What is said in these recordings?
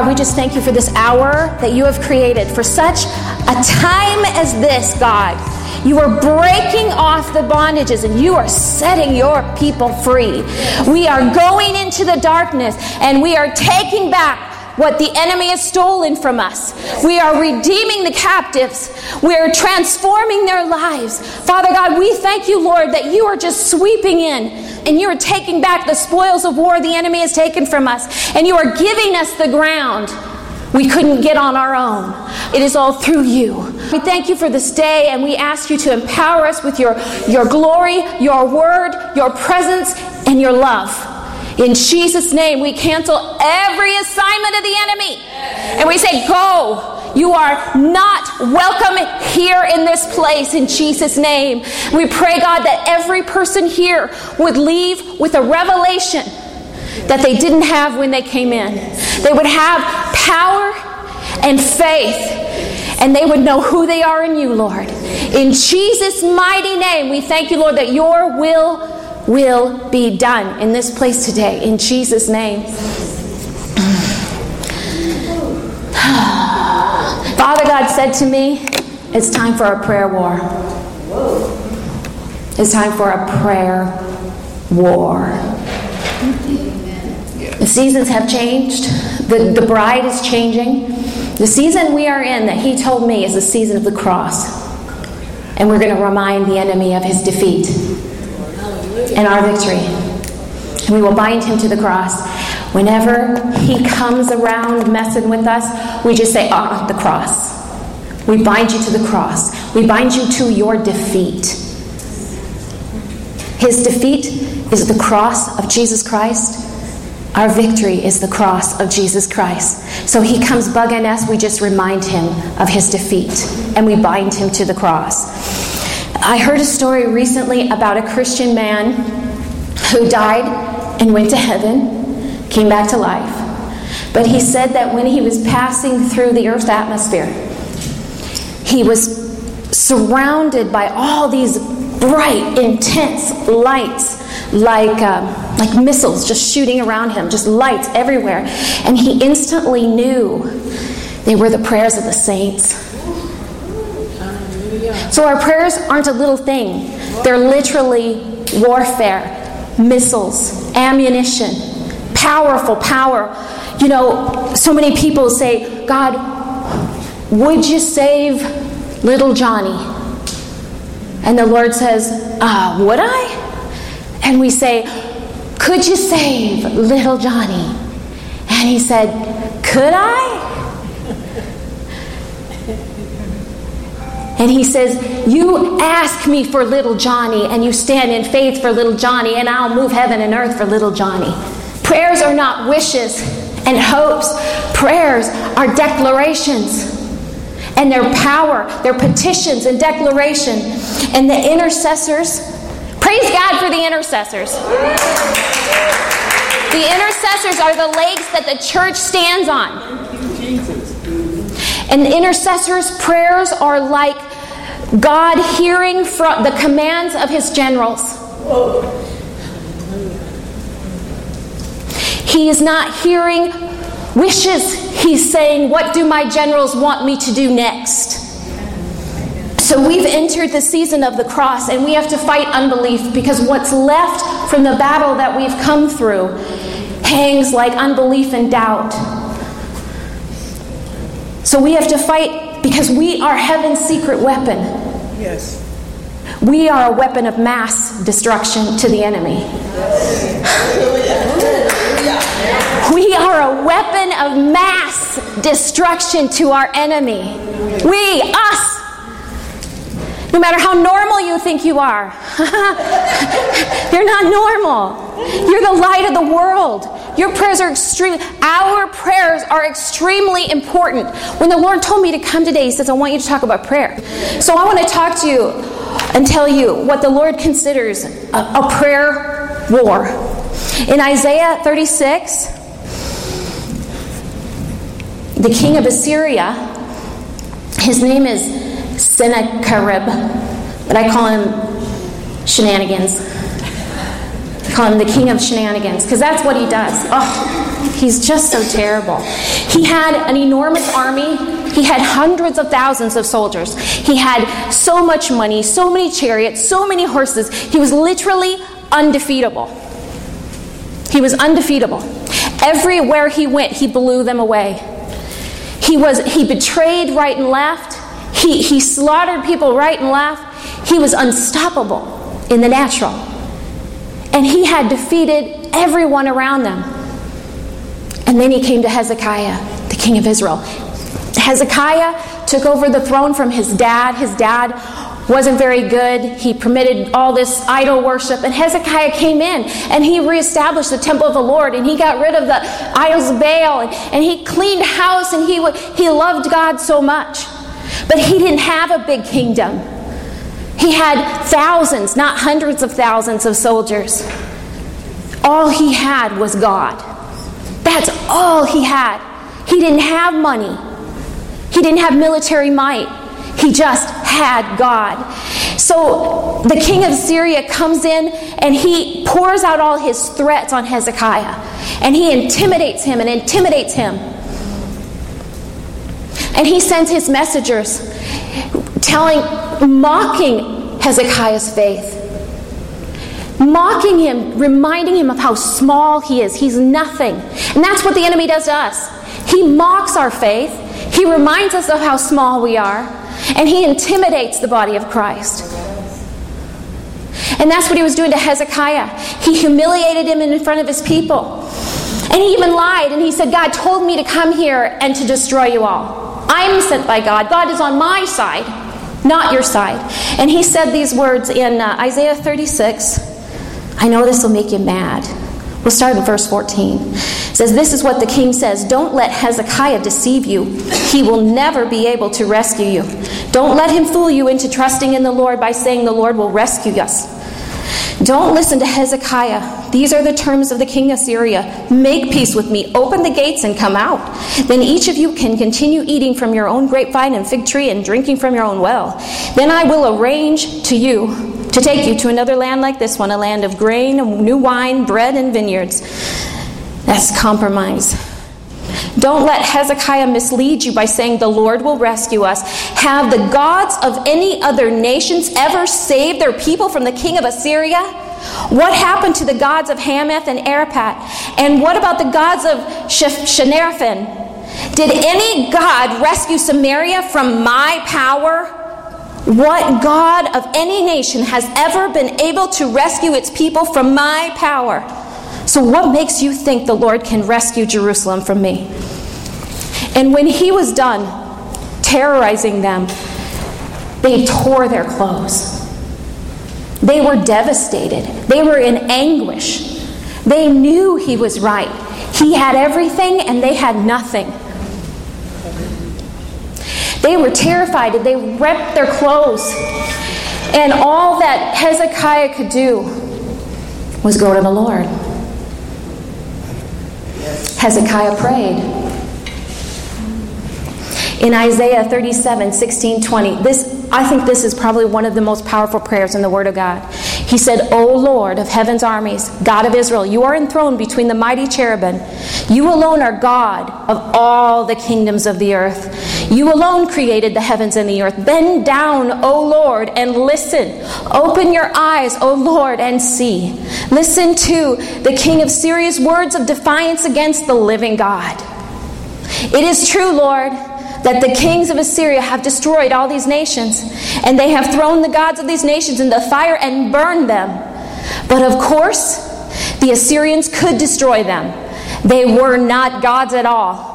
God, we just thank you for this hour that you have created for such a time as this, God. You are breaking off the bondages and you are setting your people free. We are going into the darkness and we are taking back what the enemy has stolen from us. We are redeeming the captives. We are transforming their lives. Father God, we thank you, Lord, that you are just sweeping in and you are taking back the spoils of war the enemy has taken from us. And you are giving us the ground we couldn't get on our own. It is all through you. We thank you for this day and we ask you to empower us with your, your glory, your word, your presence, and your love. In Jesus' name, we cancel every assignment of the enemy. And we say, Go. You are not welcome here in this place in Jesus' name. We pray, God, that every person here would leave with a revelation that they didn't have when they came in. They would have power and faith, and they would know who they are in you, Lord. In Jesus' mighty name, we thank you, Lord, that your will will be done in this place today. In Jesus' name. Father God said to me, It's time for a prayer war. It's time for a prayer war. The seasons have changed. The, the bride is changing. The season we are in that he told me is the season of the cross. And we're going to remind the enemy of his defeat and our victory. And we will bind him to the cross. Whenever he comes around messing with us, we just say, ah, the cross. We bind you to the cross. We bind you to your defeat. His defeat is the cross of Jesus Christ. Our victory is the cross of Jesus Christ. So he comes bugging us, we just remind him of his defeat and we bind him to the cross. I heard a story recently about a Christian man who died and went to heaven, came back to life. But he said that when he was passing through the Earth's atmosphere, he was surrounded by all these bright, intense lights like, um, like missiles just shooting around him, just lights everywhere. And he instantly knew they were the prayers of the saints. So our prayers aren't a little thing, they're literally warfare, missiles, ammunition, powerful power. You know, so many people say, God, would you save little Johnny? And the Lord says, uh, Would I? And we say, Could you save little Johnny? And he said, Could I? And he says, You ask me for little Johnny, and you stand in faith for little Johnny, and I'll move heaven and earth for little Johnny. Prayers are not wishes and hopes, prayers are declarations. And their power, their petitions and declaration. And the intercessors, praise God for the intercessors. The intercessors are the legs that the church stands on. And intercessors' prayers are like God hearing from the commands of his generals. He is not hearing wishes. He's saying, What do my generals want me to do next? So we've entered the season of the cross and we have to fight unbelief because what's left from the battle that we've come through hangs like unbelief and doubt. So we have to fight because we are heaven's secret weapon. Yes. We are a weapon of mass destruction to the enemy. We are a weapon of mass destruction to our enemy. We, us. No matter how normal you think you are, you're not normal. You're the light of the world. Your prayers are extreme. Our prayers are extremely important. When the Lord told me to come today, He says, I want you to talk about prayer. So I want to talk to you and tell you what the Lord considers a, a prayer war. In Isaiah 36, the king of Assyria, his name is Sennacherib, but I call him shenanigans. Call him the king of shenanigans because that's what he does. Oh, he's just so terrible. He had an enormous army. He had hundreds of thousands of soldiers. He had so much money, so many chariots, so many horses. He was literally undefeatable. He was undefeatable. Everywhere he went, he blew them away. He was he betrayed right and left. He, he slaughtered people right and left. He was unstoppable in the natural. And he had defeated everyone around them. And then he came to Hezekiah, the king of Israel. Hezekiah took over the throne from his dad. His dad wasn't very good. He permitted all this idol worship. And Hezekiah came in and he reestablished the temple of the Lord and he got rid of the idols of Baal and, and he cleaned house and he, he loved God so much. But he didn't have a big kingdom. He had thousands, not hundreds of thousands of soldiers. All he had was God. That's all he had. He didn't have money, he didn't have military might. He just had God. So the king of Syria comes in and he pours out all his threats on Hezekiah. And he intimidates him and intimidates him. And he sends his messengers telling, mocking Hezekiah's faith. Mocking him, reminding him of how small he is. He's nothing. And that's what the enemy does to us. He mocks our faith. He reminds us of how small we are. And he intimidates the body of Christ. And that's what he was doing to Hezekiah. He humiliated him in front of his people. And he even lied and he said, God told me to come here and to destroy you all. I'm sent by God. God is on my side not your side. And he said these words in uh, Isaiah 36. I know this will make you mad. We'll start in verse 14. It says, This is what the king says Don't let Hezekiah deceive you. He will never be able to rescue you. Don't let him fool you into trusting in the Lord by saying the Lord will rescue us. Don't listen to Hezekiah. These are the terms of the king of Syria. Make peace with me. Open the gates and come out. Then each of you can continue eating from your own grapevine and fig tree and drinking from your own well. Then I will arrange to you to take you to another land like this one, a land of grain, new wine, bread, and vineyards. That's compromise. Don't let Hezekiah mislead you by saying, The Lord will rescue us. Have the gods of any other nations ever saved their people from the king of Assyria? What happened to the gods of Hamath and Arpad? And what about the gods of Shenarphan? Did any God rescue Samaria from my power? What God of any nation has ever been able to rescue its people from my power? So, what makes you think the Lord can rescue Jerusalem from me? And when he was done terrorizing them, they tore their clothes. They were devastated. They were in anguish. They knew he was right. He had everything and they had nothing. They were terrified and they ripped their clothes. And all that Hezekiah could do was go to the Lord. Hezekiah prayed. In Isaiah 37, 16, 20, this, I think this is probably one of the most powerful prayers in the Word of God. He said, O Lord of heaven's armies, God of Israel, you are enthroned between the mighty cherubim. You alone are God of all the kingdoms of the earth. You alone created the heavens and the earth. Bend down, O Lord, and listen. Open your eyes, O Lord, and see. Listen to the king of Syria's words of defiance against the living God. It is true, Lord that the kings of Assyria have destroyed all these nations, and they have thrown the gods of these nations into the fire and burned them. But of course, the Assyrians could destroy them. They were not gods at all.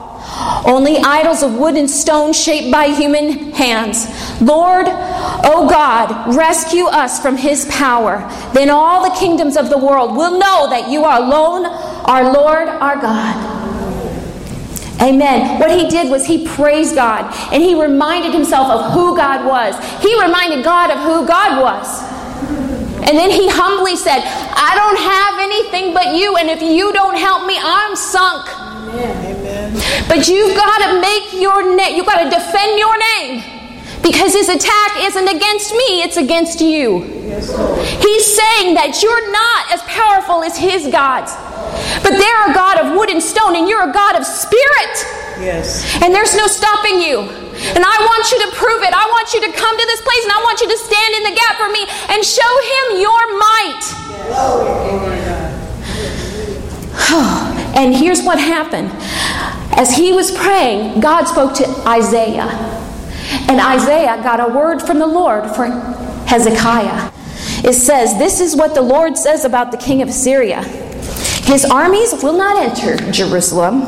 Only idols of wood and stone shaped by human hands. Lord, O oh God, rescue us from his power. Then all the kingdoms of the world will know that you are alone, our Lord, our God. Amen. What he did was he praised God and he reminded himself of who God was. He reminded God of who God was. And then he humbly said, I don't have anything but you, and if you don't help me, I'm sunk. Amen. But you've got to make your name, you've got to defend your name Because his attack isn't against me, it's against you. Yes, He's saying that you're not as powerful as his gods. But they're a God of wood and stone, and you're a God of spirit. Yes. And there's no stopping you. And I want you to prove it. I want you to come to this place, and I want you to stand in the gap for me and show him your might. Yes. and here's what happened. As he was praying, God spoke to Isaiah. And Isaiah got a word from the Lord for Hezekiah. It says, This is what the Lord says about the king of Assyria. His armies will not enter Jerusalem,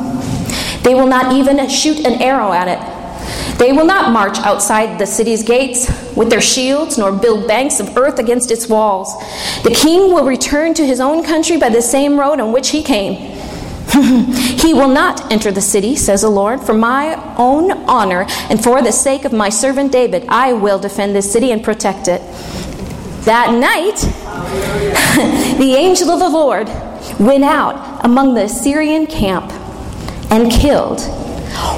they will not even shoot an arrow at it. They will not march outside the city's gates with their shields, nor build banks of earth against its walls. The king will return to his own country by the same road on which he came. he will not enter the city, says the Lord. For my own honor and for the sake of my servant David, I will defend this city and protect it. That night, the angel of the Lord went out among the Assyrian camp and killed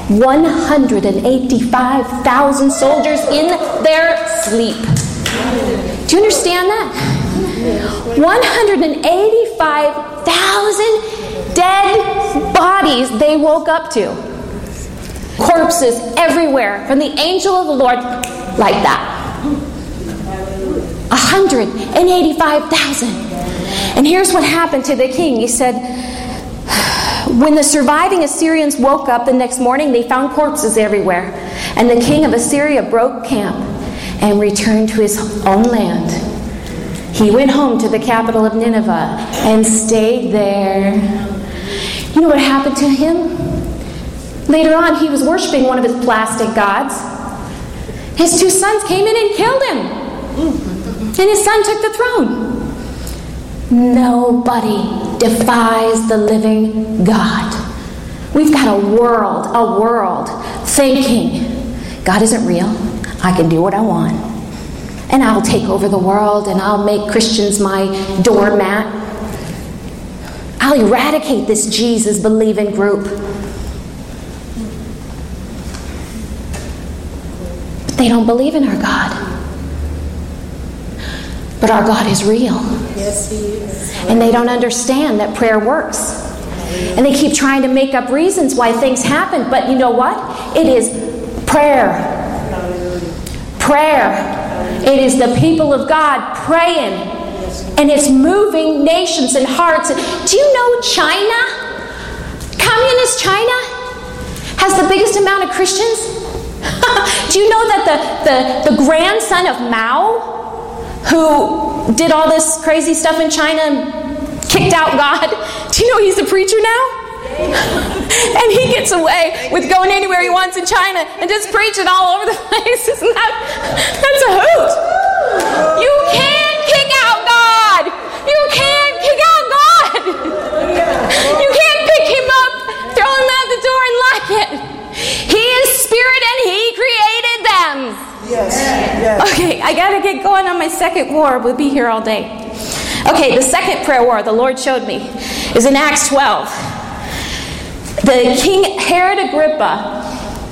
185,000 soldiers in their sleep. Do you understand that? 185,000 dead bodies they woke up to. Corpses everywhere from the angel of the Lord, like that. 185,000. And here's what happened to the king. He said, when the surviving Assyrians woke up the next morning, they found corpses everywhere. And the king of Assyria broke camp and returned to his own land. He went home to the capital of Nineveh and stayed there. You know what happened to him? Later on, he was worshiping one of his plastic gods. His two sons came in and killed him. And his son took the throne. Nobody defies the living God. We've got a world, a world thinking God isn't real. I can do what I want. And I'll take over the world and I'll make Christians my doormat. I'll eradicate this Jesus believing group. But they don't believe in our God. But our God is real. Yes, He is. And they don't understand that prayer works. And they keep trying to make up reasons why things happen. But you know what? It is prayer. Prayer. It is the people of God praying. And it's moving nations and hearts. Do you know China? Communist China has the biggest amount of Christians. Do you know that the, the, the grandson of Mao, who did all this crazy stuff in China and kicked out God, do you know he's a preacher now? and he gets away with going anywhere he wants in China and just preaching all over the place. Isn't that that's a hoot? You can't kick out God. You can't kick out God. You can't pick him up, throw him out the door, and lock it. He is spirit and he. Yes. Yes. Okay, I gotta get going on my second war. We'll be here all day. Okay, the second prayer war the Lord showed me is in Acts 12 the king Herod Agrippa,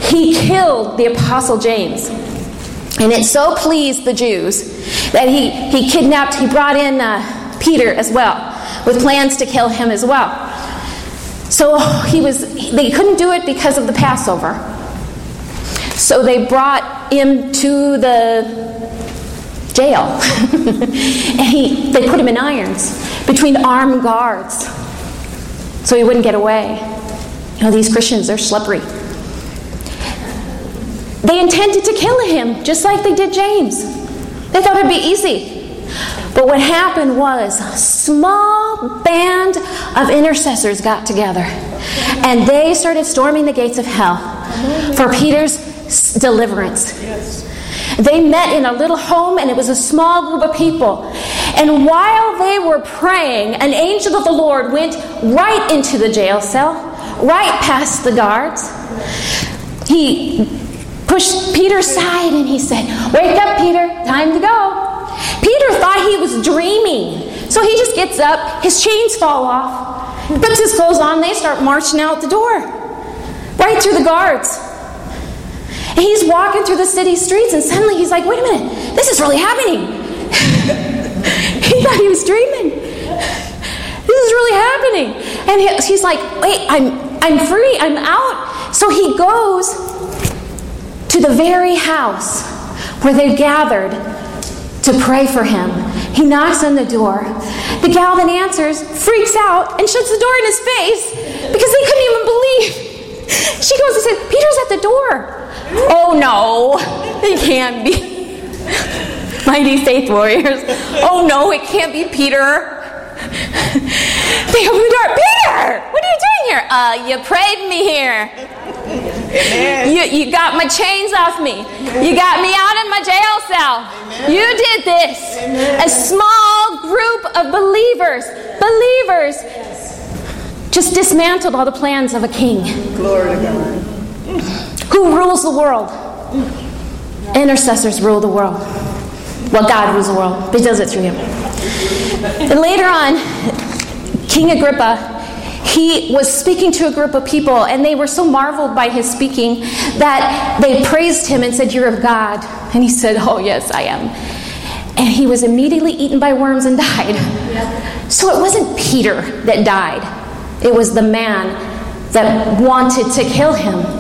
he killed the apostle James. And it so pleased the Jews that he, he kidnapped, he brought in uh, Peter as well, with plans to kill him as well. So he was, they couldn't do it because of the Passover. So they brought him to the jail. and he, they put him in irons between armed guards so he wouldn't get away. You know, these Christians, they're slippery. They intended to kill him, just like they did James. They thought it'd be easy. But what happened was a small band of intercessors got together and they started storming the gates of hell for Peter's deliverance. Yes. They met in a little home and it was a small group of people. And while they were praying, an angel of the Lord went right into the jail cell, right past the guards. He pushed Peter aside and he said, Wake up, Peter, time to go. Peter thought he was dreaming. So he just gets up, his chains fall off, puts his clothes on, they start marching out the door, right through the guards. And he's walking through the city streets, and suddenly he's like, wait a minute, this is really happening. he thought he was dreaming. This is really happening. And he, he's like, wait, I'm, I'm free, I'm out. So he goes to the very house where they gathered to pray for him. He knocks on the door. The gal answers freaks out and shuts the door in his face because they couldn't even believe. She goes and says, Peter's at the door. Oh no, it can't be. Mighty faith warriors. Oh no, it can't be Peter. They open the door. Peter, what are you doing here? Uh, you prayed me here. Amen. You, you got my chains off me. You got me out of my jail cell. You did this. A small group of believers, believers, just dismantled all the plans of a king Glory to God. Who rules the world. Intercessors rule the world. Well, God rules the world, but He does it through him. And later on, King Agrippa, he was speaking to a group of people, and they were so marveled by his speaking that they praised him and said, You're of God. And he said, Oh, yes, I am. And he was immediately eaten by worms and died. So it wasn't Peter that died, it was the man that wanted to kill him.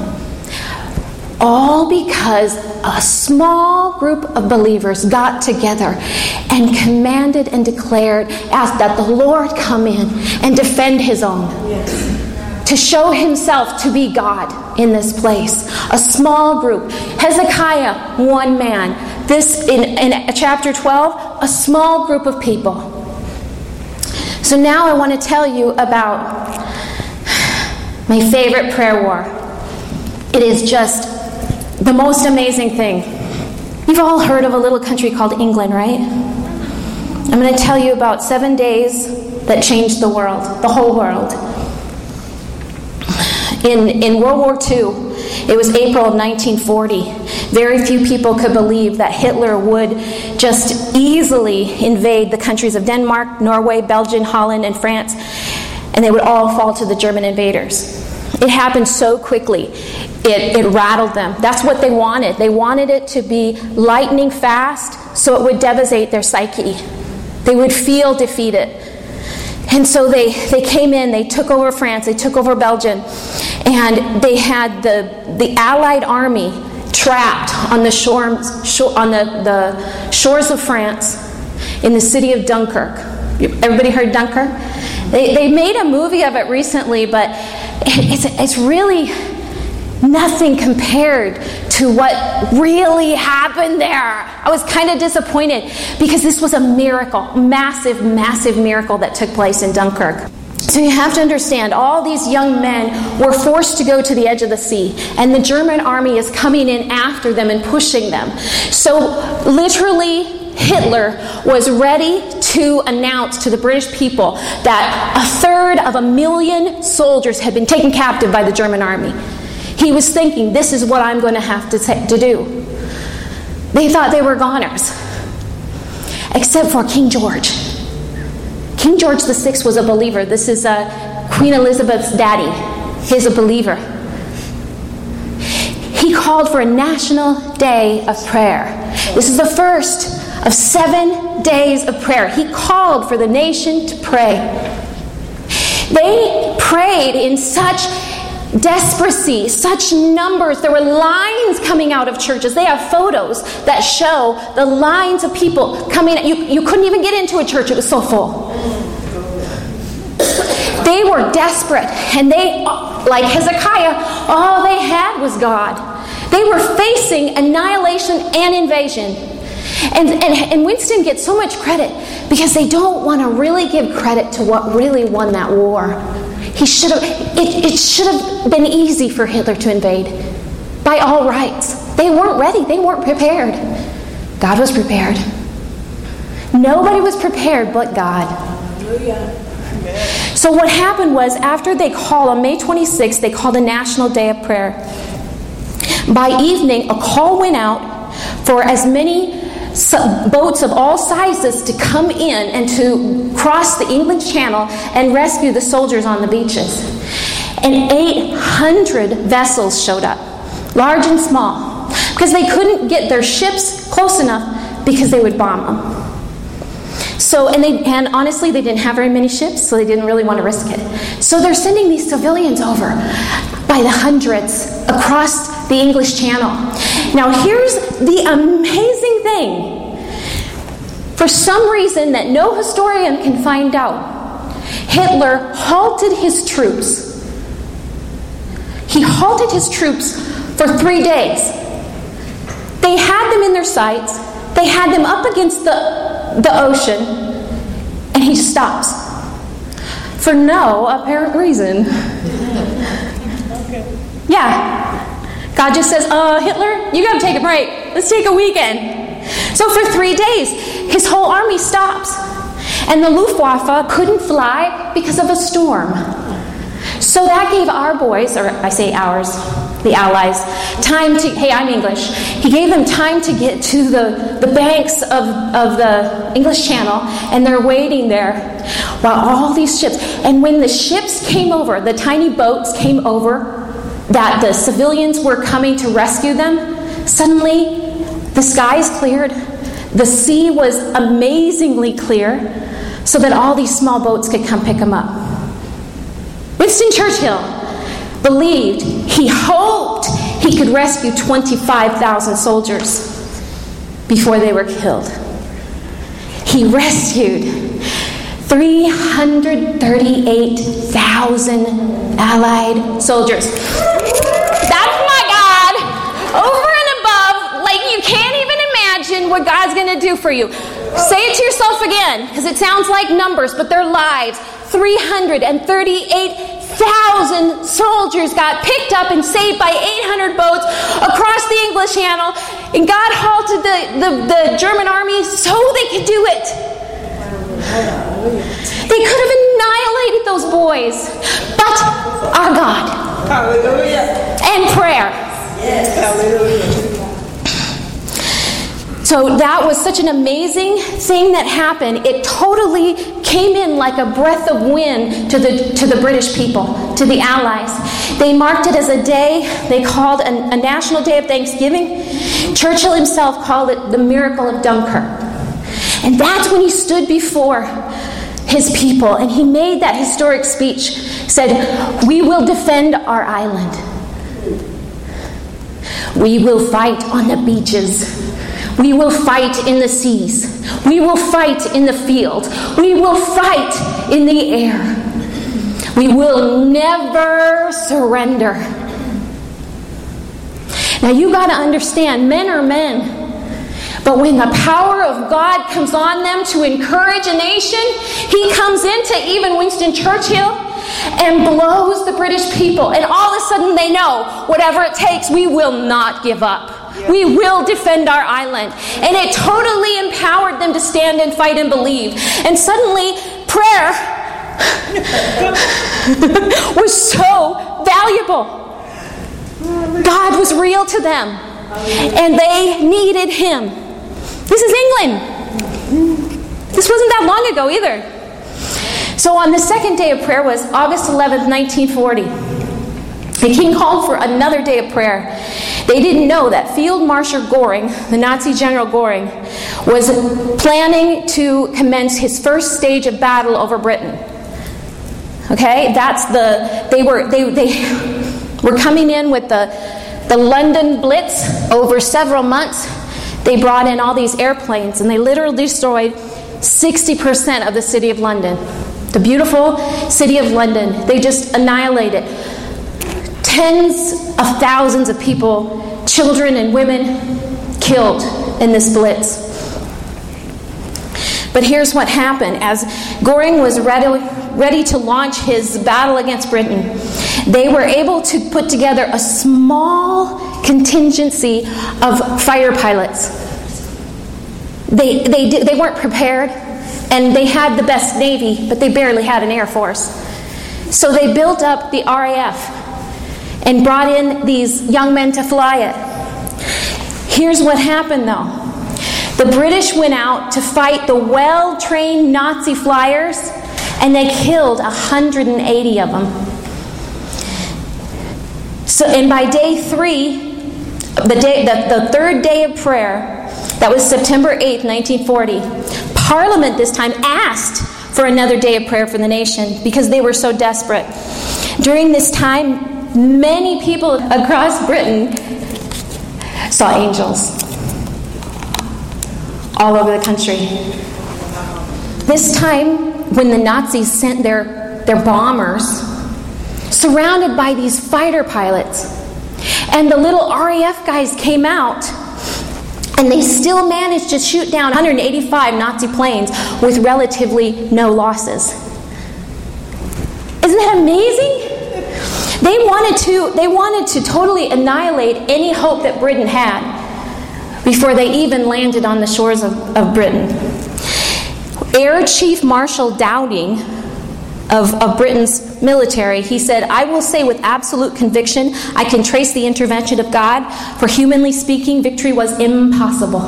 All because a small group of believers got together and commanded and declared, asked that the Lord come in and defend his own. To show himself to be God in this place. A small group. Hezekiah, one man. This, in, in chapter 12, a small group of people. So now I want to tell you about my favorite prayer war. It is just the most amazing thing. You've all heard of a little country called England, right? I'm going to tell you about seven days that changed the world, the whole world. In, in World War II, it was April of 1940. Very few people could believe that Hitler would just easily invade the countries of Denmark, Norway, Belgium, Holland, and France, and they would all fall to the German invaders. It happened so quickly, it, it rattled them. That's what they wanted. They wanted it to be lightning fast so it would devastate their psyche. They would feel defeated. And so they, they came in, they took over France, they took over Belgium, and they had the, the Allied army trapped on the, shores, shore, on the, the shores of France in the city of Dunkirk. Everybody heard Dunkirk? They, they made a movie of it recently, but it's, it's really nothing compared to what really happened there. I was kind of disappointed because this was a miracle, massive, massive miracle that took place in Dunkirk. So you have to understand, all these young men were forced to go to the edge of the sea, and the German army is coming in after them and pushing them. So, literally, Hitler was ready to announce to the British people that a third of a million soldiers had been taken captive by the German army. He was thinking, this is what I'm going to have to, to do. They thought they were goners, except for King George. King George VI was a believer. This is uh, Queen Elizabeth's daddy. He's a believer. He called for a national day of prayer. This is the first of seven days of prayer. He called for the nation to pray. They prayed in such desperacy, such numbers. There were lines coming out of churches. They have photos that show the lines of people coming. You, you couldn't even get into a church, it was so full. They were desperate, and they, like Hezekiah, all they had was God. They were facing annihilation and invasion. And, and, and Winston gets so much credit because they don't want to really give credit to what really won that war. He should have, it, it should have been easy for Hitler to invade by all rights. They weren't ready, they weren't prepared. God was prepared. Nobody was prepared but God. So, what happened was after they called on May 26th, they called a national day of prayer. By evening, a call went out for as many boats of all sizes to come in and to cross the English Channel and rescue the soldiers on the beaches. And 800 vessels showed up, large and small. because they couldn't get their ships close enough because they would bomb them. So, and they, and honestly, they didn't have very many ships, so they didn't really want to risk it. So they're sending these civilians over by the hundreds across the English Channel. Now, here's the amazing thing. For some reason that no historian can find out, Hitler halted his troops. He halted his troops for three days. They had them in their sights, they had them up against the, the ocean, and he stops. For no apparent reason. Yeah. God just says, uh, Hitler, you gotta take a break. Let's take a weekend. So for three days, his whole army stops. And the Luftwaffe couldn't fly because of a storm. So that gave our boys, or I say ours, the Allies, time to, hey, I'm English. He gave them time to get to the, the banks of, of the English Channel, and they're waiting there while all these ships, and when the ships came over, the tiny boats came over, that the civilians were coming to rescue them, suddenly the skies cleared. The sea was amazingly clear so that all these small boats could come pick them up. Winston Churchill believed, he hoped he could rescue 25,000 soldiers before they were killed. He rescued 338,000 Allied soldiers. That's my God. Over and above, like you can't even imagine what God's going to do for you. Say it to yourself again, because it sounds like numbers, but they're lives. 338,000 soldiers got picked up and saved by 800 boats across the English Channel, and God halted the, the, the German army so they could do it. They could have annihilated those boys, but our God Hallelujah. and prayer. Yes. Hallelujah. So that was such an amazing thing that happened. It totally came in like a breath of wind to the, to the British people, to the Allies. They marked it as a day they called a, a national day of thanksgiving. Churchill himself called it the miracle of Dunkirk. And that's when he stood before his people and he made that historic speech said we will defend our island. We will fight on the beaches. We will fight in the seas. We will fight in the field. We will fight in the air. We will never surrender. Now you got to understand men are men but when the power of God comes on them to encourage a nation, He comes into even Winston Churchill and blows the British people. And all of a sudden they know whatever it takes, we will not give up. We will defend our island. And it totally empowered them to stand and fight and believe. And suddenly, prayer was so valuable. God was real to them, and they needed Him. This is England. This wasn't that long ago either. So on the second day of prayer was August 11th, 1940. The king called for another day of prayer. They didn't know that Field Marshal Goring, the Nazi General Goring, was planning to commence his first stage of battle over Britain. Okay, that's the they were they they were coming in with the the London Blitz over several months they brought in all these airplanes and they literally destroyed 60% of the city of London. The beautiful city of London. They just annihilated tens of thousands of people, children and women, killed in this blitz. But here's what happened. As Goring was ready, ready to launch his battle against Britain, they were able to put together a small contingency of fire pilots. They, they, did, they weren't prepared, and they had the best Navy, but they barely had an Air Force. So they built up the RAF and brought in these young men to fly it. Here's what happened though the British went out to fight the well trained Nazi flyers, and they killed 180 of them. So, and by day three, the, day, the, the third day of prayer, that was September 8th, 1940, Parliament this time asked for another day of prayer for the nation because they were so desperate. During this time, many people across Britain saw angels all over the country. This time, when the Nazis sent their, their bombers, surrounded by these fighter pilots, and the little RAF guys came out, and they still managed to shoot down 185 Nazi planes with relatively no losses. Isn't that amazing? They wanted to, they wanted to totally annihilate any hope that Britain had before they even landed on the shores of, of Britain. Air Chief Marshal Dowding of, of Britain's military, he said, I will say with absolute conviction, I can trace the intervention of God, for humanly speaking, victory was impossible.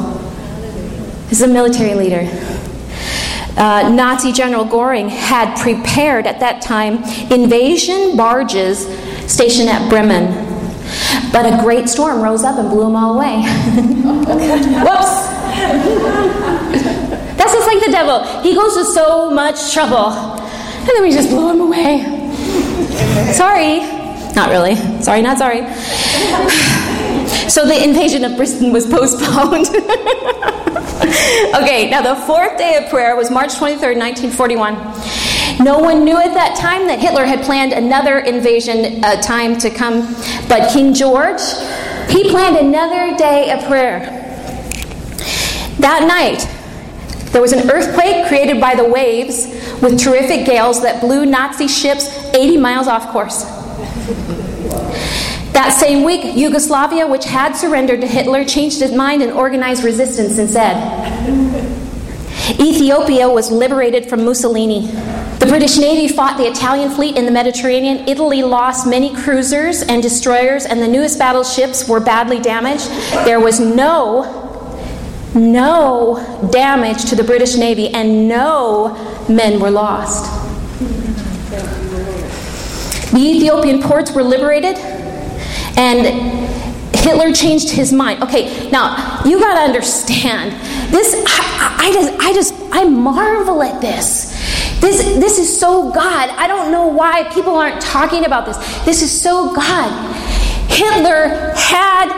This is a military leader. Uh, Nazi General Goring had prepared at that time invasion barges stationed at Bremen. But a great storm rose up and blew them all away. Whoops! That's just like the devil. He goes to so much trouble, and then we just blow him away. Sorry. Not really. Sorry, not sorry. So the invasion of Britain was postponed. okay, now the fourth day of prayer was March 23rd, 1941. No one knew at that time that Hitler had planned another invasion uh, time to come, but King George, he planned another day of prayer. That night, there was an earthquake created by the waves with terrific gales that blew Nazi ships 80 miles off course. That same week, Yugoslavia, which had surrendered to Hitler, changed its mind and organized resistance instead. Ethiopia was liberated from Mussolini. The British Navy fought the Italian fleet in the Mediterranean. Italy lost many cruisers and destroyers, and the newest battleships were badly damaged. There was no no damage to the British Navy, and no men were lost. The Ethiopian ports were liberated, and Hitler changed his mind. Okay, now you got to understand this. I, I, just, I just, I marvel at this. This, this is so God. I don't know why people aren't talking about this. This is so God. Hitler had,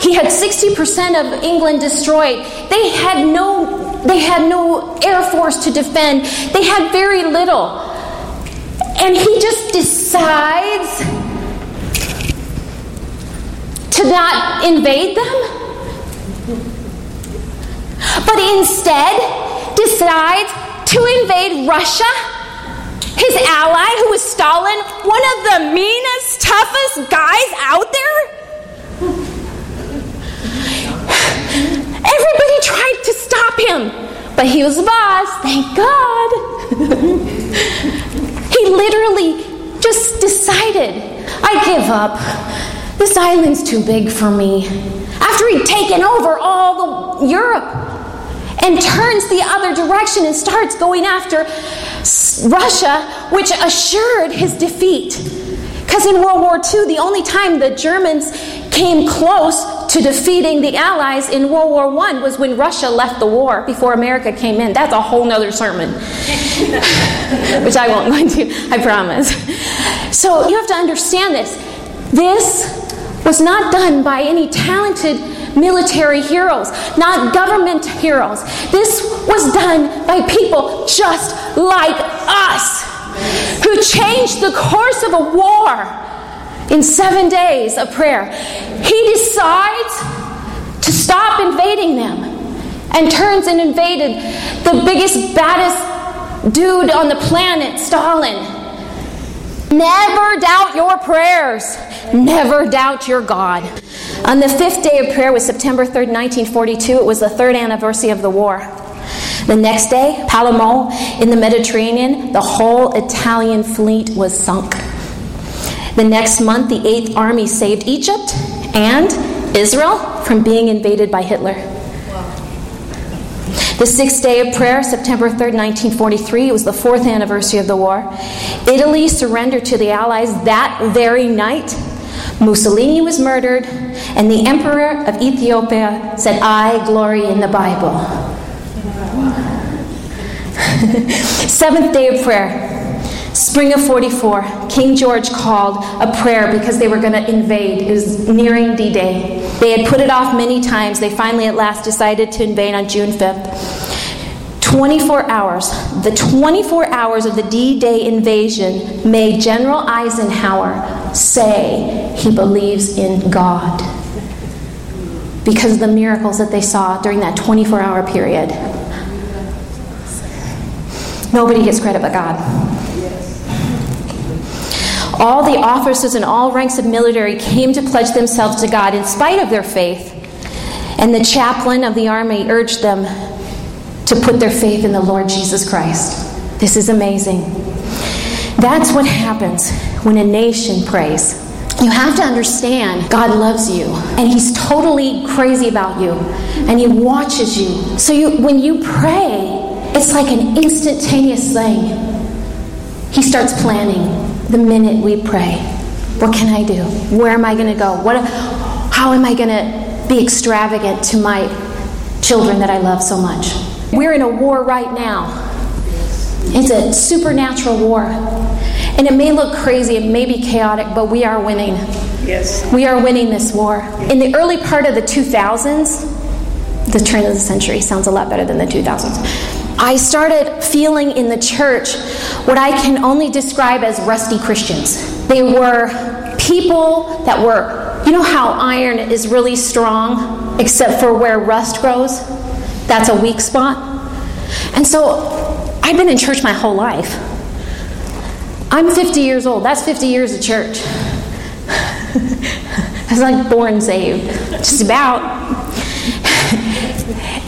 he had 60% of England destroyed. They had no, they had no air force to defend. They had very little. And he just decides to not invade them, but instead decides to invade Russia, his ally, who was Stalin, one of the meanest, toughest guys out there? Everybody tried to stop him, but he was the boss, thank God. he literally just decided, I give up. This island's too big for me. After he'd taken over all the Europe, and turns the other direction and starts going after Russia, which assured his defeat. Because in World War II, the only time the Germans came close to defeating the Allies in World War I was when Russia left the war before America came in. That's a whole nother sermon, which I won't go into, I promise. So you have to understand this. This was not done by any talented military heroes, not government heroes. This was done by people just like us who changed the course of a war in seven days of prayer. He decides to stop invading them and turns and invaded the biggest, baddest dude on the planet, Stalin. Never doubt your prayers. Never doubt your God. On the fifth day of prayer was September 3rd, 1942. It was the third anniversary of the war. The next day, Palermo in the Mediterranean, the whole Italian fleet was sunk. The next month, the Eighth Army saved Egypt and Israel from being invaded by Hitler. The sixth day of prayer, September 3rd, 1943, was the fourth anniversary of the war. Italy surrendered to the Allies that very night Mussolini was murdered, and the emperor of Ethiopia said, I glory in the Bible. Seventh day of prayer. Spring of 44, King George called a prayer because they were going to invade. It was nearing D Day. They had put it off many times. They finally, at last, decided to invade on June 5th. 24 hours, the 24 hours of the D Day invasion made General Eisenhower say he believes in God because of the miracles that they saw during that 24 hour period. Nobody gets credit but God. All the officers in all ranks of military came to pledge themselves to God in spite of their faith. And the chaplain of the army urged them to put their faith in the Lord Jesus Christ. This is amazing. That's what happens when a nation prays. You have to understand God loves you and He's totally crazy about you and He watches you. So you, when you pray, it's like an instantaneous thing. He starts planning the minute we pray. What can I do? Where am I going to go? What, how am I going to be extravagant to my children that I love so much? We're in a war right now. It's a supernatural war. And it may look crazy, it may be chaotic, but we are winning. Yes. We are winning this war. In the early part of the 2000s, the turn of the century sounds a lot better than the 2000s. I started feeling in the church what I can only describe as rusty Christians. They were people that were, you know how iron is really strong, except for where rust grows? That's a weak spot. And so I've been in church my whole life. I'm 50 years old. That's 50 years of church. I was like born saved. Just about.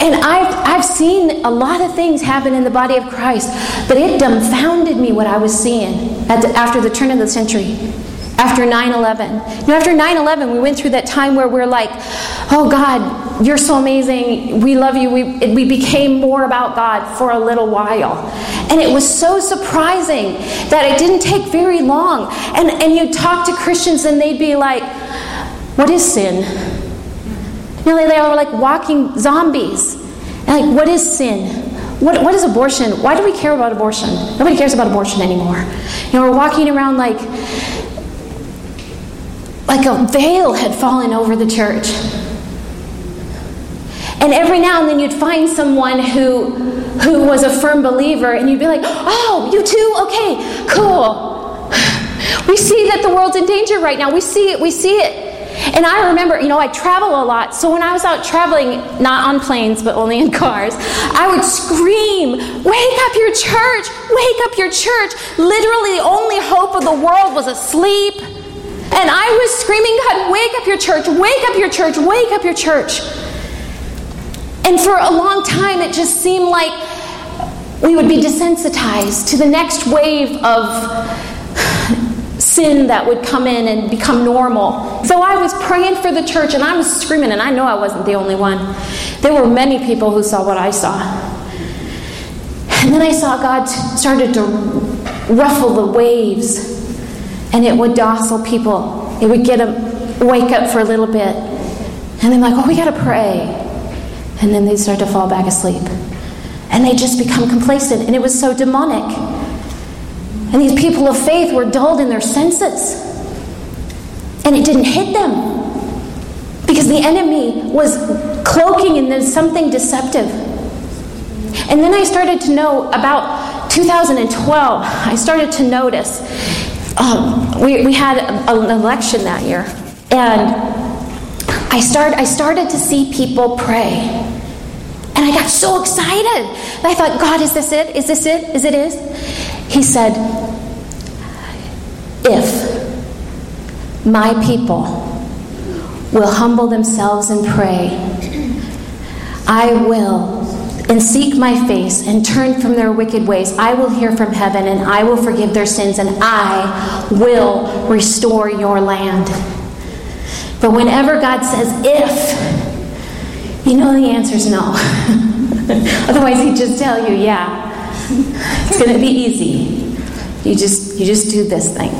And I've, I've seen a lot of things happen in the body of Christ, but it dumbfounded me what I was seeing the, after the turn of the century, after 9 11. You know, after 9 11, we went through that time where we're like, oh God, you're so amazing. We love you. We, we became more about God for a little while. And it was so surprising that it didn't take very long. And, and you'd talk to Christians and they'd be like, what is sin? You know, they are like walking zombies. And like, what is sin? What, what is abortion? Why do we care about abortion? Nobody cares about abortion anymore. You know, we're walking around like like a veil had fallen over the church. And every now and then you'd find someone who who was a firm believer and you'd be like, "Oh, you too? Okay, cool." We see that the world's in danger right now. We see it. We see it. And I remember, you know, I travel a lot. So when I was out traveling, not on planes, but only in cars, I would scream, Wake up your church! Wake up your church! Literally, the only hope of the world was asleep. And I was screaming, God, wake up your church! Wake up your church! Wake up your church! And for a long time, it just seemed like we would be desensitized to the next wave of sin that would come in and become normal. So I was praying for the church and I was screaming, and I know I wasn't the only one. There were many people who saw what I saw. And then I saw God started to ruffle the waves, and it would docile people. It would get them wake up for a little bit. And they're like, oh, we got to pray. And then they'd start to fall back asleep. And they just become complacent. And it was so demonic. And these people of faith were dulled in their senses. And it didn't hit them because the enemy was cloaking in something deceptive. And then I started to know about 2012, I started to notice um, we, we had an election that year. And I, start, I started to see people pray. And I got so excited. I thought, God, is this it? Is this it? Is it is? He said, If my people will humble themselves and pray, I will and seek my face and turn from their wicked ways, I will hear from heaven and I will forgive their sins and I will restore your land. But whenever God says if, you know the answer is no. Otherwise, he'd just tell you, yeah, it's going to be easy. You just you just do this thing.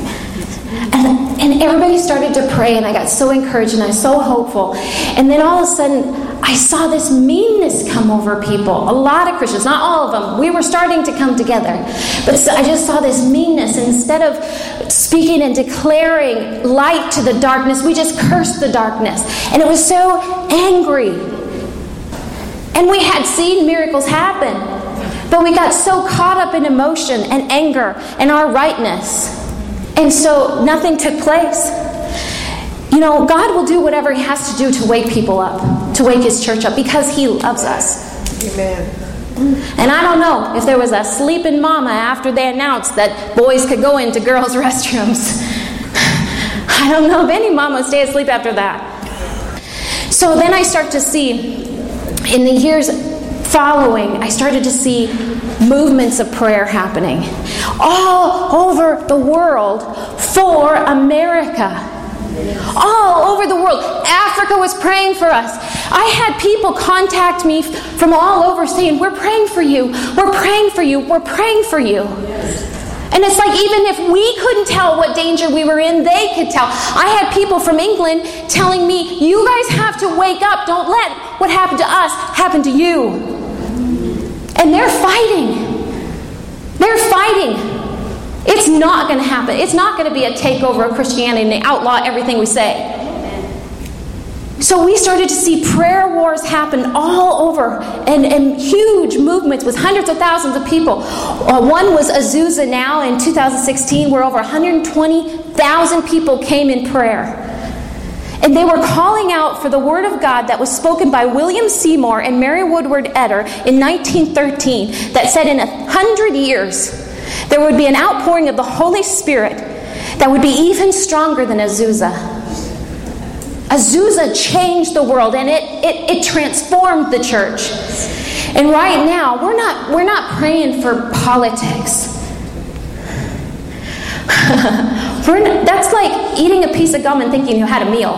And, and everybody started to pray, and I got so encouraged and I was so hopeful. And then all of a sudden, I saw this meanness come over people. A lot of Christians, not all of them. We were starting to come together. But I just saw this meanness. And instead of speaking and declaring light to the darkness, we just cursed the darkness. And it was so angry. And we had seen miracles happen. But we got so caught up in emotion and anger and our rightness. And so nothing took place. You know, God will do whatever He has to do to wake people up, to wake His church up, because He loves us. Amen. And I don't know if there was a sleeping mama after they announced that boys could go into girls' restrooms. I don't know if any mama would stay asleep after that. So then I start to see, in the years following, I started to see movements of prayer happening all over the world for America. All over the world. Africa was praying for us. I had people contact me from all over saying, We're praying for you. We're praying for you. We're praying for you. And it's like even if we couldn't tell what danger we were in, they could tell. I had people from England telling me, You guys have to wake up. Don't let what happened to us happen to you. And they're fighting. They're fighting. It's not going to happen. It's not going to be a takeover of Christianity and they outlaw everything we say. So we started to see prayer wars happen all over and, and huge movements with hundreds of thousands of people. Uh, one was Azusa now in 2016, where over 120,000 people came in prayer. And they were calling out for the word of God that was spoken by William Seymour and Mary Woodworth-Etter in 1913 that said in a hundred years there would be an outpouring of the Holy Spirit that would be even stronger than Azusa. Azusa changed the world and it, it, it transformed the church. And right now, we're not, we're not praying for politics. Not, that's like eating a piece of gum and thinking you had a meal.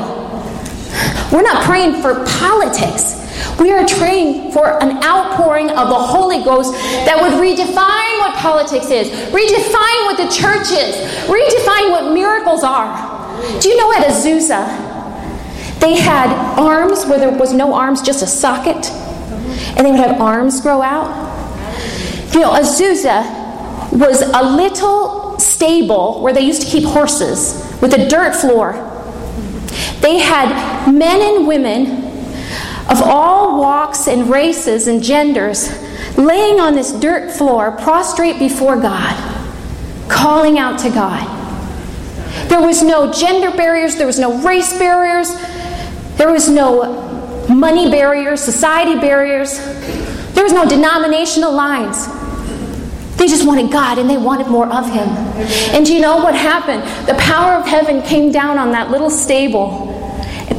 We're not praying for politics. We are praying for an outpouring of the Holy Ghost that would redefine what politics is, redefine what the church is, redefine what miracles are. Do you know at Azusa, they had arms where there was no arms, just a socket, and they would have arms grow out? You know, Azusa was a little stable where they used to keep horses with a dirt floor. They had men and women of all walks and races and genders laying on this dirt floor, prostrate before God, calling out to God. There was no gender barriers, there was no race barriers, there was no money barriers, society barriers, there was no denominational lines. They just wanted God and they wanted more of Him. And you know what happened? The power of heaven came down on that little stable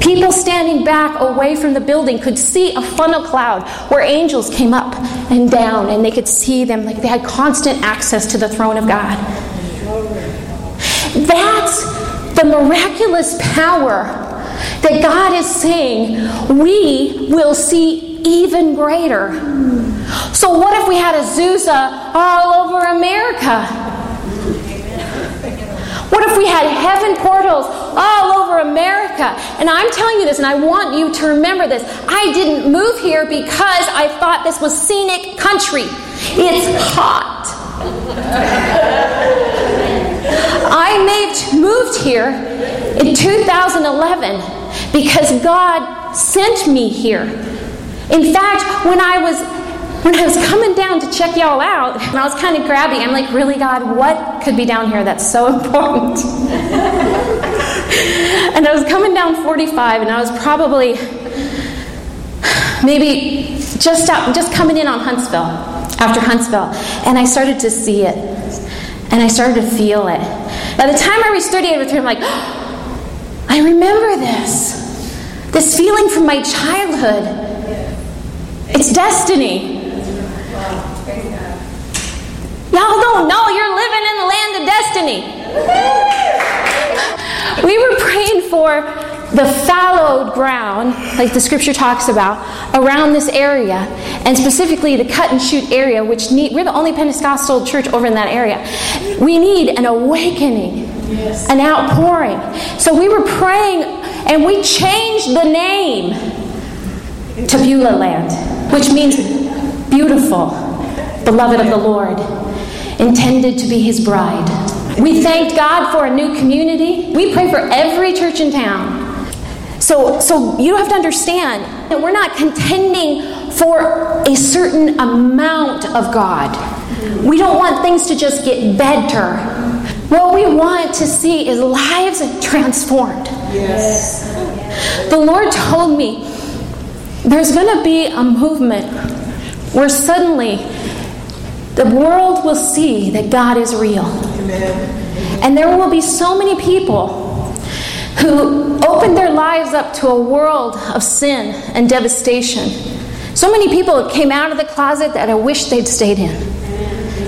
People standing back away from the building could see a funnel cloud where angels came up and down, and they could see them like they had constant access to the throne of God. That's the miraculous power that God is saying we will see even greater. So, what if we had Azusa all over America? What if we had heaven portals all over America? And I'm telling you this, and I want you to remember this. I didn't move here because I thought this was scenic country. It's hot. I moved here in 2011 because God sent me here. In fact, when I was when I was coming down to check y'all out, and I was kind of grabbing, I'm like, really, God, what could be down here that's so important? and I was coming down 45, and I was probably maybe just out, just coming in on Huntsville, after Huntsville, and I started to see it, and I started to feel it. By the time I restudied with her, I'm like, oh, I remember this, this feeling from my childhood. It's destiny. Y'all don't know you're living in the land of destiny. we were praying for the fallowed ground, like the scripture talks about, around this area, and specifically the cut and shoot area, which need, we're the only Pentecostal church over in that area. We need an awakening yes. An outpouring. So we were praying and we changed the name to Beulah Land, which means beautiful, beloved of the Lord, intended to be his bride. We thanked God for a new community. We pray for every church in town. So, so you have to understand that we're not contending for a certain amount of God. We don't want things to just get better. What we want to see is lives transformed. Yes. The Lord told me there's going to be a movement where suddenly the world will see that God is real. Amen. And there will be so many people who opened their lives up to a world of sin and devastation. So many people came out of the closet that I wish they'd stayed in.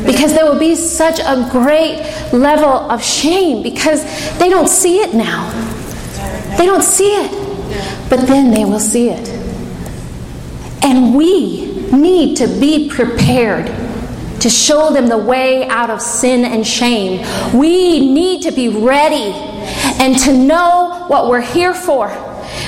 Because there will be such a great level of shame because they don't see it now. They don't see it. But then they will see it. And we need to be prepared to show them the way out of sin and shame. We need to be ready and to know what we're here for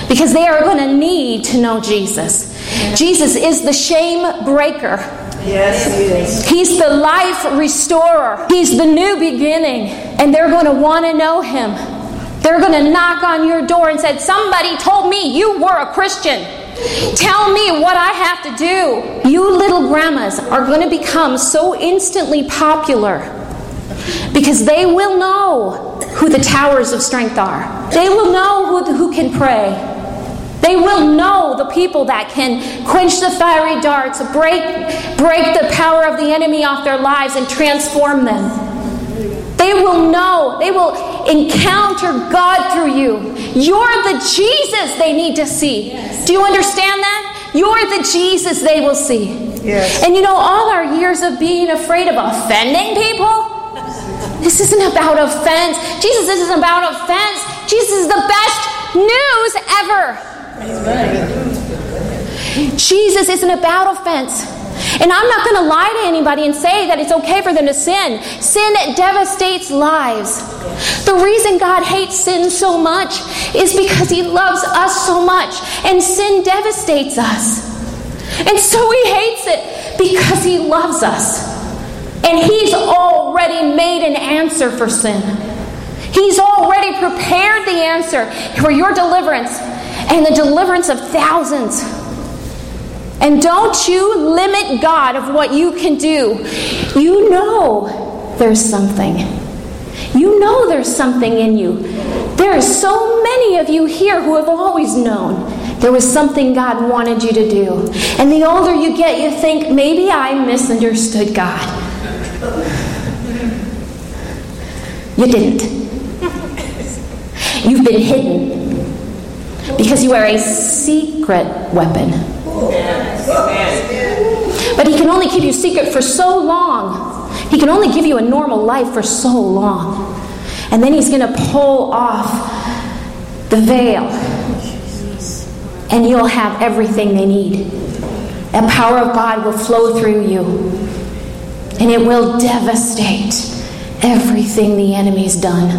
because they are going to need to know Jesus. Jesus is the shame breaker. Yes, he is. He's the life restorer. He's the new beginning. And they're going to want to know him. They're going to knock on your door and said, "Somebody told me you were a Christian. Tell me what I have to do." You little grandmas are going to become so instantly popular because they will know who the towers of strength are. They will know who, who can pray. They will know the people that can quench the fiery darts, break, break the power of the enemy off their lives, and transform them. They will know, they will encounter God through you. You're the Jesus they need to see. Do you understand that? You're the Jesus they will see. Yes. And you know, all our years of being afraid of offending people, this isn't about offense. Jesus isn't about offense. Jesus is the best news ever. Jesus isn't about offense. And I'm not going to lie to anybody and say that it's okay for them to sin. Sin devastates lives. The reason God hates sin so much is because He loves us so much. And sin devastates us. And so He hates it because He loves us. And He's already made an answer for sin. He's already prepared the answer for your deliverance and the deliverance of thousands. And don't you limit God of what you can do. You know there's something. You know there's something in you. There are so many of you here who have always known there was something God wanted you to do. And the older you get, you think, maybe I misunderstood God. You didn't. You've been hidden because you are a secret weapon. But He can only keep you secret for so long. He can only give you a normal life for so long. And then He's going to pull off the veil. And you'll have everything they need. The power of God will flow through you. And it will devastate everything the enemy's done.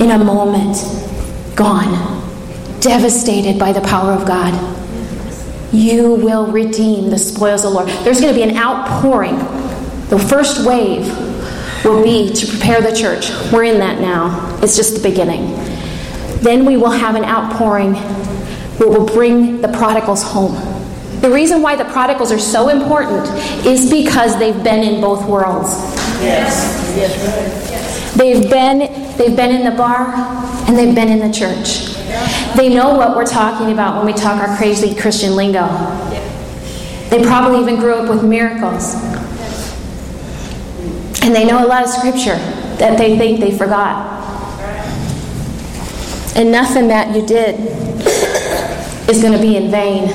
In a moment, gone. Devastated by the power of God you will redeem the spoils of the Lord. There's going to be an outpouring. The first wave will be to prepare the church. We're in that now. It's just the beginning. Then we will have an outpouring where we'll bring the prodigals home. The reason why the prodigals are so important is because they've been in both worlds. Yes. Yes. They've been they've been in the bar and they've been in the church. They know what we're talking about when we talk our crazy Christian lingo. They probably even grew up with miracles. And they know a lot of scripture that they think they forgot. And nothing that you did is going to be in vain.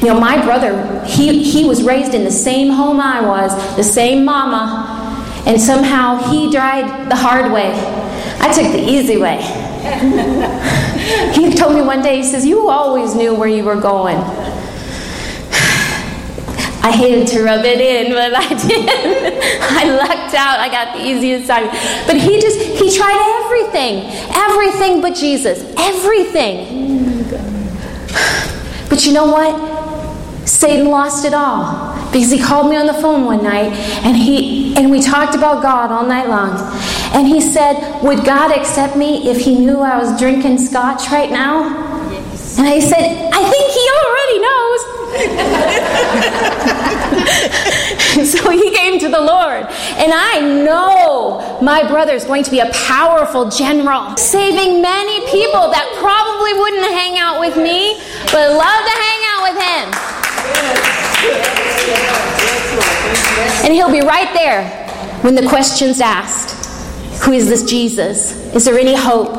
You know, my brother, he, he was raised in the same home I was, the same mama, and somehow he died the hard way. I took the easy way. he told me one day, he says, You always knew where you were going. I hated to rub it in, but I did. I lucked out. I got the easiest time. But he just, he tried everything. Everything but Jesus. Everything. But you know what? Satan lost it all because he called me on the phone one night and he and we talked about God all night long. And he said, "Would God accept me if he knew I was drinking scotch right now?" Yes. And I said, "I think he already knows." so he came to the Lord. And I know my brother is going to be a powerful general, saving many people that probably wouldn't hang out with me, but love to hang And he'll be right there when the question's asked Who is this Jesus? Is there any hope?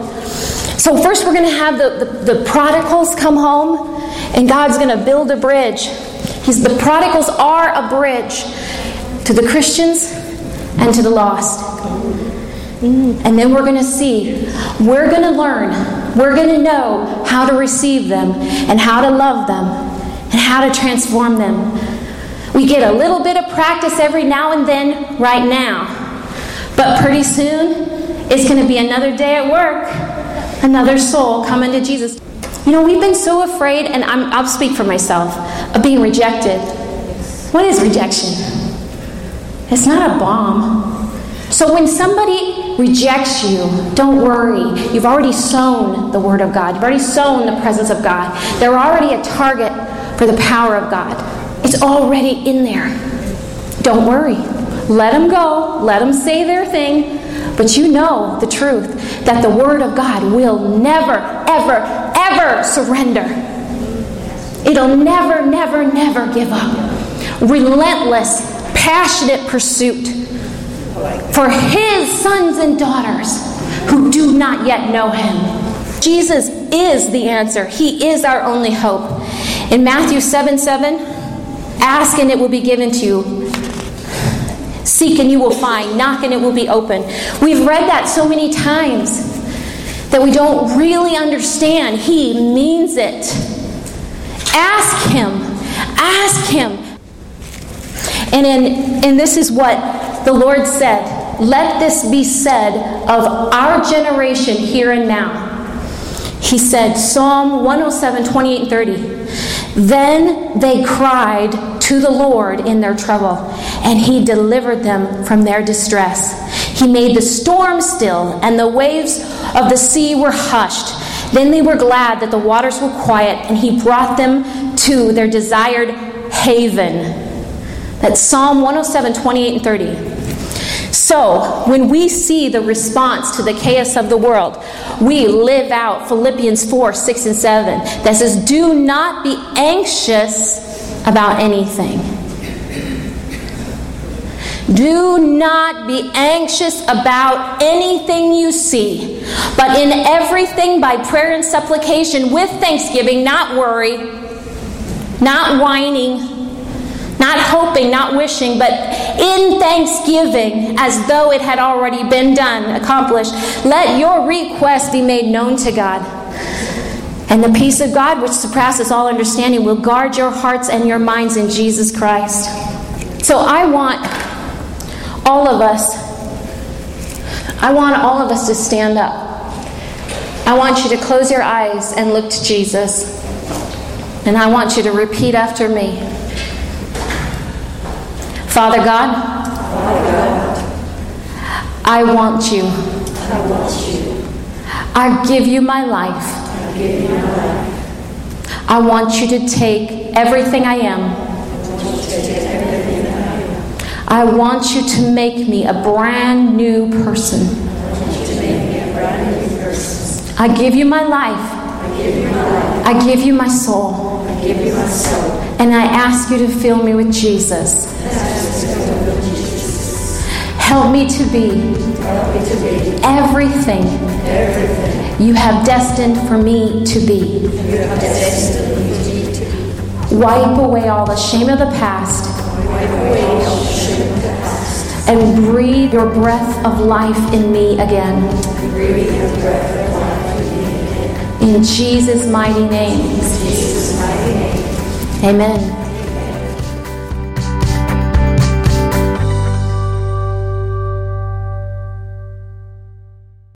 So, first, we're going to have the, the, the prodigals come home, and God's going to build a bridge. He's, the prodigals are a bridge to the Christians and to the lost. And then we're going to see, we're going to learn, we're going to know how to receive them and how to love them and how to transform them. We get a little bit of practice every now and then, right now. But pretty soon, it's going to be another day at work, another soul coming to Jesus. You know, we've been so afraid, and i will speak for myself, of being rejected. What is rejection? It's not a bomb. So when somebody rejects you, don't worry. You've already sown the Word of God, you've already sown the presence of God. They're already a target for the power of God. It's already in there. Don't worry. Let them go, let them say their thing. But you know the truth that the Word of God will never, ever, ever surrender. It'll never, never, never give up. Relentless, passionate pursuit for His sons and daughters who do not yet know Him. Jesus is the answer, He is our only hope. In Matthew 7 7, ask and it will be given to you. Seek and you will find. Knock and it will be open. We've read that so many times that we don't really understand. He means it. Ask Him. Ask Him. And, in, and this is what the Lord said. Let this be said of our generation here and now. He said, Psalm 107, 28 and 30. Then they cried to the Lord in their trouble, and he delivered them from their distress. He made the storm still, and the waves of the sea were hushed. Then they were glad that the waters were quiet, and he brought them to their desired haven. That's Psalm 107, 28 and 30. So, when we see the response to the chaos of the world, we live out Philippians 4 6 and 7 that says, Do not be anxious about anything. Do not be anxious about anything you see, but in everything by prayer and supplication with thanksgiving, not worry, not whining not hoping, not wishing, but in thanksgiving, as though it had already been done, accomplished. Let your request be made known to God. And the peace of God, which surpasses all understanding, will guard your hearts and your minds in Jesus Christ. So I want all of us, I want all of us to stand up. I want you to close your eyes and look to Jesus. And I want you to repeat after me. Father God, I want you. I give you my life. I want you to take everything I am. I want you to make me a brand new person. I give you my life. I give you my soul. And I ask you to fill me with Jesus. Help me to be everything you have destined for me to be. Wipe away all the shame of the past and breathe your breath of life in me again. In Jesus' mighty name. Amen.